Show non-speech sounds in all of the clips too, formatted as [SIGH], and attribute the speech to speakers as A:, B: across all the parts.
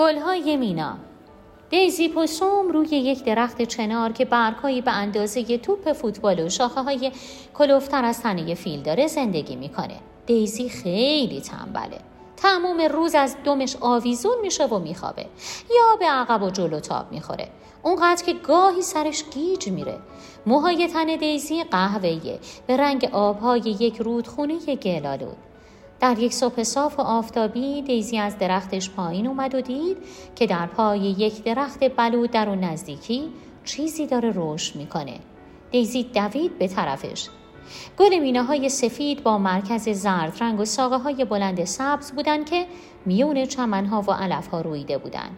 A: گلهای مینا. دیزی پوسوم روی یک درخت چنار که برگهایی به اندازه توپ فوتبال و شاخه های کلوفتر از تنه فیل داره زندگی می‌کنه. دیزی خیلی تنبله. تمام روز از دمش آویزون میشه و میخوابه. یا به عقب و جلو تاب می‌خوره. اونقدر که گاهی سرش گیج میره. موهای تن دیزی قهوه‌ایه. به رنگ آبهای یک رودخونه گلالود در یک صبح صاف و آفتابی دیزی از درختش پایین اومد و دید که در پای یک درخت بلود در اون نزدیکی چیزی داره رشد می‌کنه. دیزی دوید به طرفش. گل مینه های سفید با مرکز زرد رنگ و ساقه های بلند سبز بودن که میون چمنها و علف ها رویده بودن.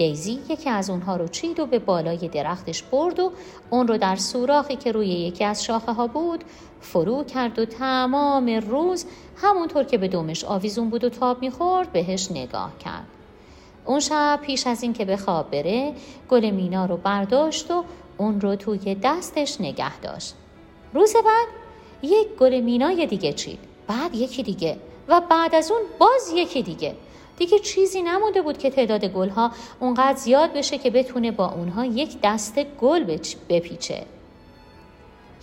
A: دیزی یکی از اونها رو چید و به بالای درختش برد و اون رو در سوراخی که روی یکی از شاخه ها بود فرو کرد و تمام روز همونطور که به دومش آویزون بود و تاب می‌خورد بهش نگاه کرد. اون شب پیش از اینکه به خواب بره گل مینا رو برداشت و اون رو توی دستش نگه داشت. روز بعد یک گل مینای دیگه چید. بعد یکی دیگه و بعد از اون باز یکی دیگه. دیگه چیزی نمونده بود که تعداد گلها اونقدر زیاد بشه که بتونه با اونها یک دست گل بپیچه.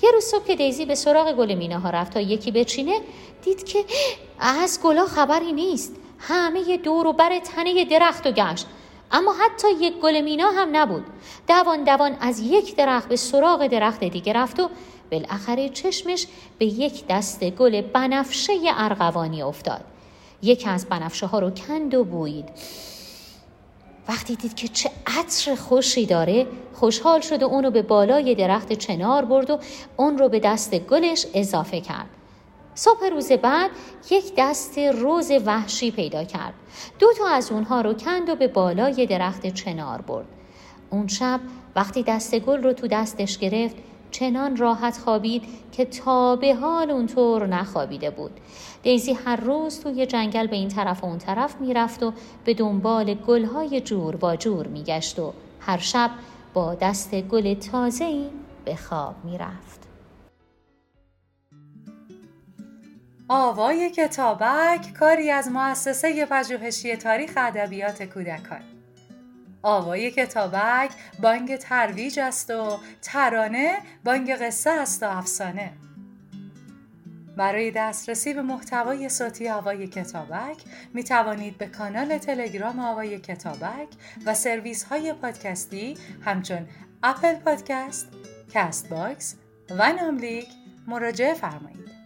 A: یه روز صبح که دیزی به سراغ گل مینه ها رفت تا یکی بچینه دید که [GASPS] از گلا خبری نیست. همه دور و بر تنه درخت و گشت. اما حتی یک گل مینا هم نبود. دوان دوان از یک درخت به سراغ درخت دیگه رفت و بالاخره چشمش به یک دست گل بنفشه ارغوانی افتاد. یکی از بنفشه ها رو کند و بوید وقتی دید که چه عطر خوشی داره خوشحال شد و اونو به بالای درخت چنار برد و اون رو به دست گلش اضافه کرد. صبح روز بعد یک دست روز وحشی پیدا کرد. دو تا از اونها رو کند و به بالای درخت چنار برد. اون شب وقتی دست گل رو تو دستش گرفت چنان راحت خوابید که تا به حال اونطور نخوابیده بود دیزی هر روز توی جنگل به این طرف و اون طرف می‌رفت و به دنبال گلهای جور و جور میگشت و هر شب با دست گل تازه‌ای به خواب می‌رفت.
B: آوای کتابک کاری از مؤسسه پژوهشی تاریخ ادبیات کودکان آوای کتابک بانگ ترویج است و ترانه بانگ قصه است و افسانه برای دسترسی به محتوای صوتی آوای کتابک می توانید به کانال تلگرام آوای کتابک و سرویس های پادکستی همچون اپل پادکست، کست باکس و ناملیک مراجعه فرمایید.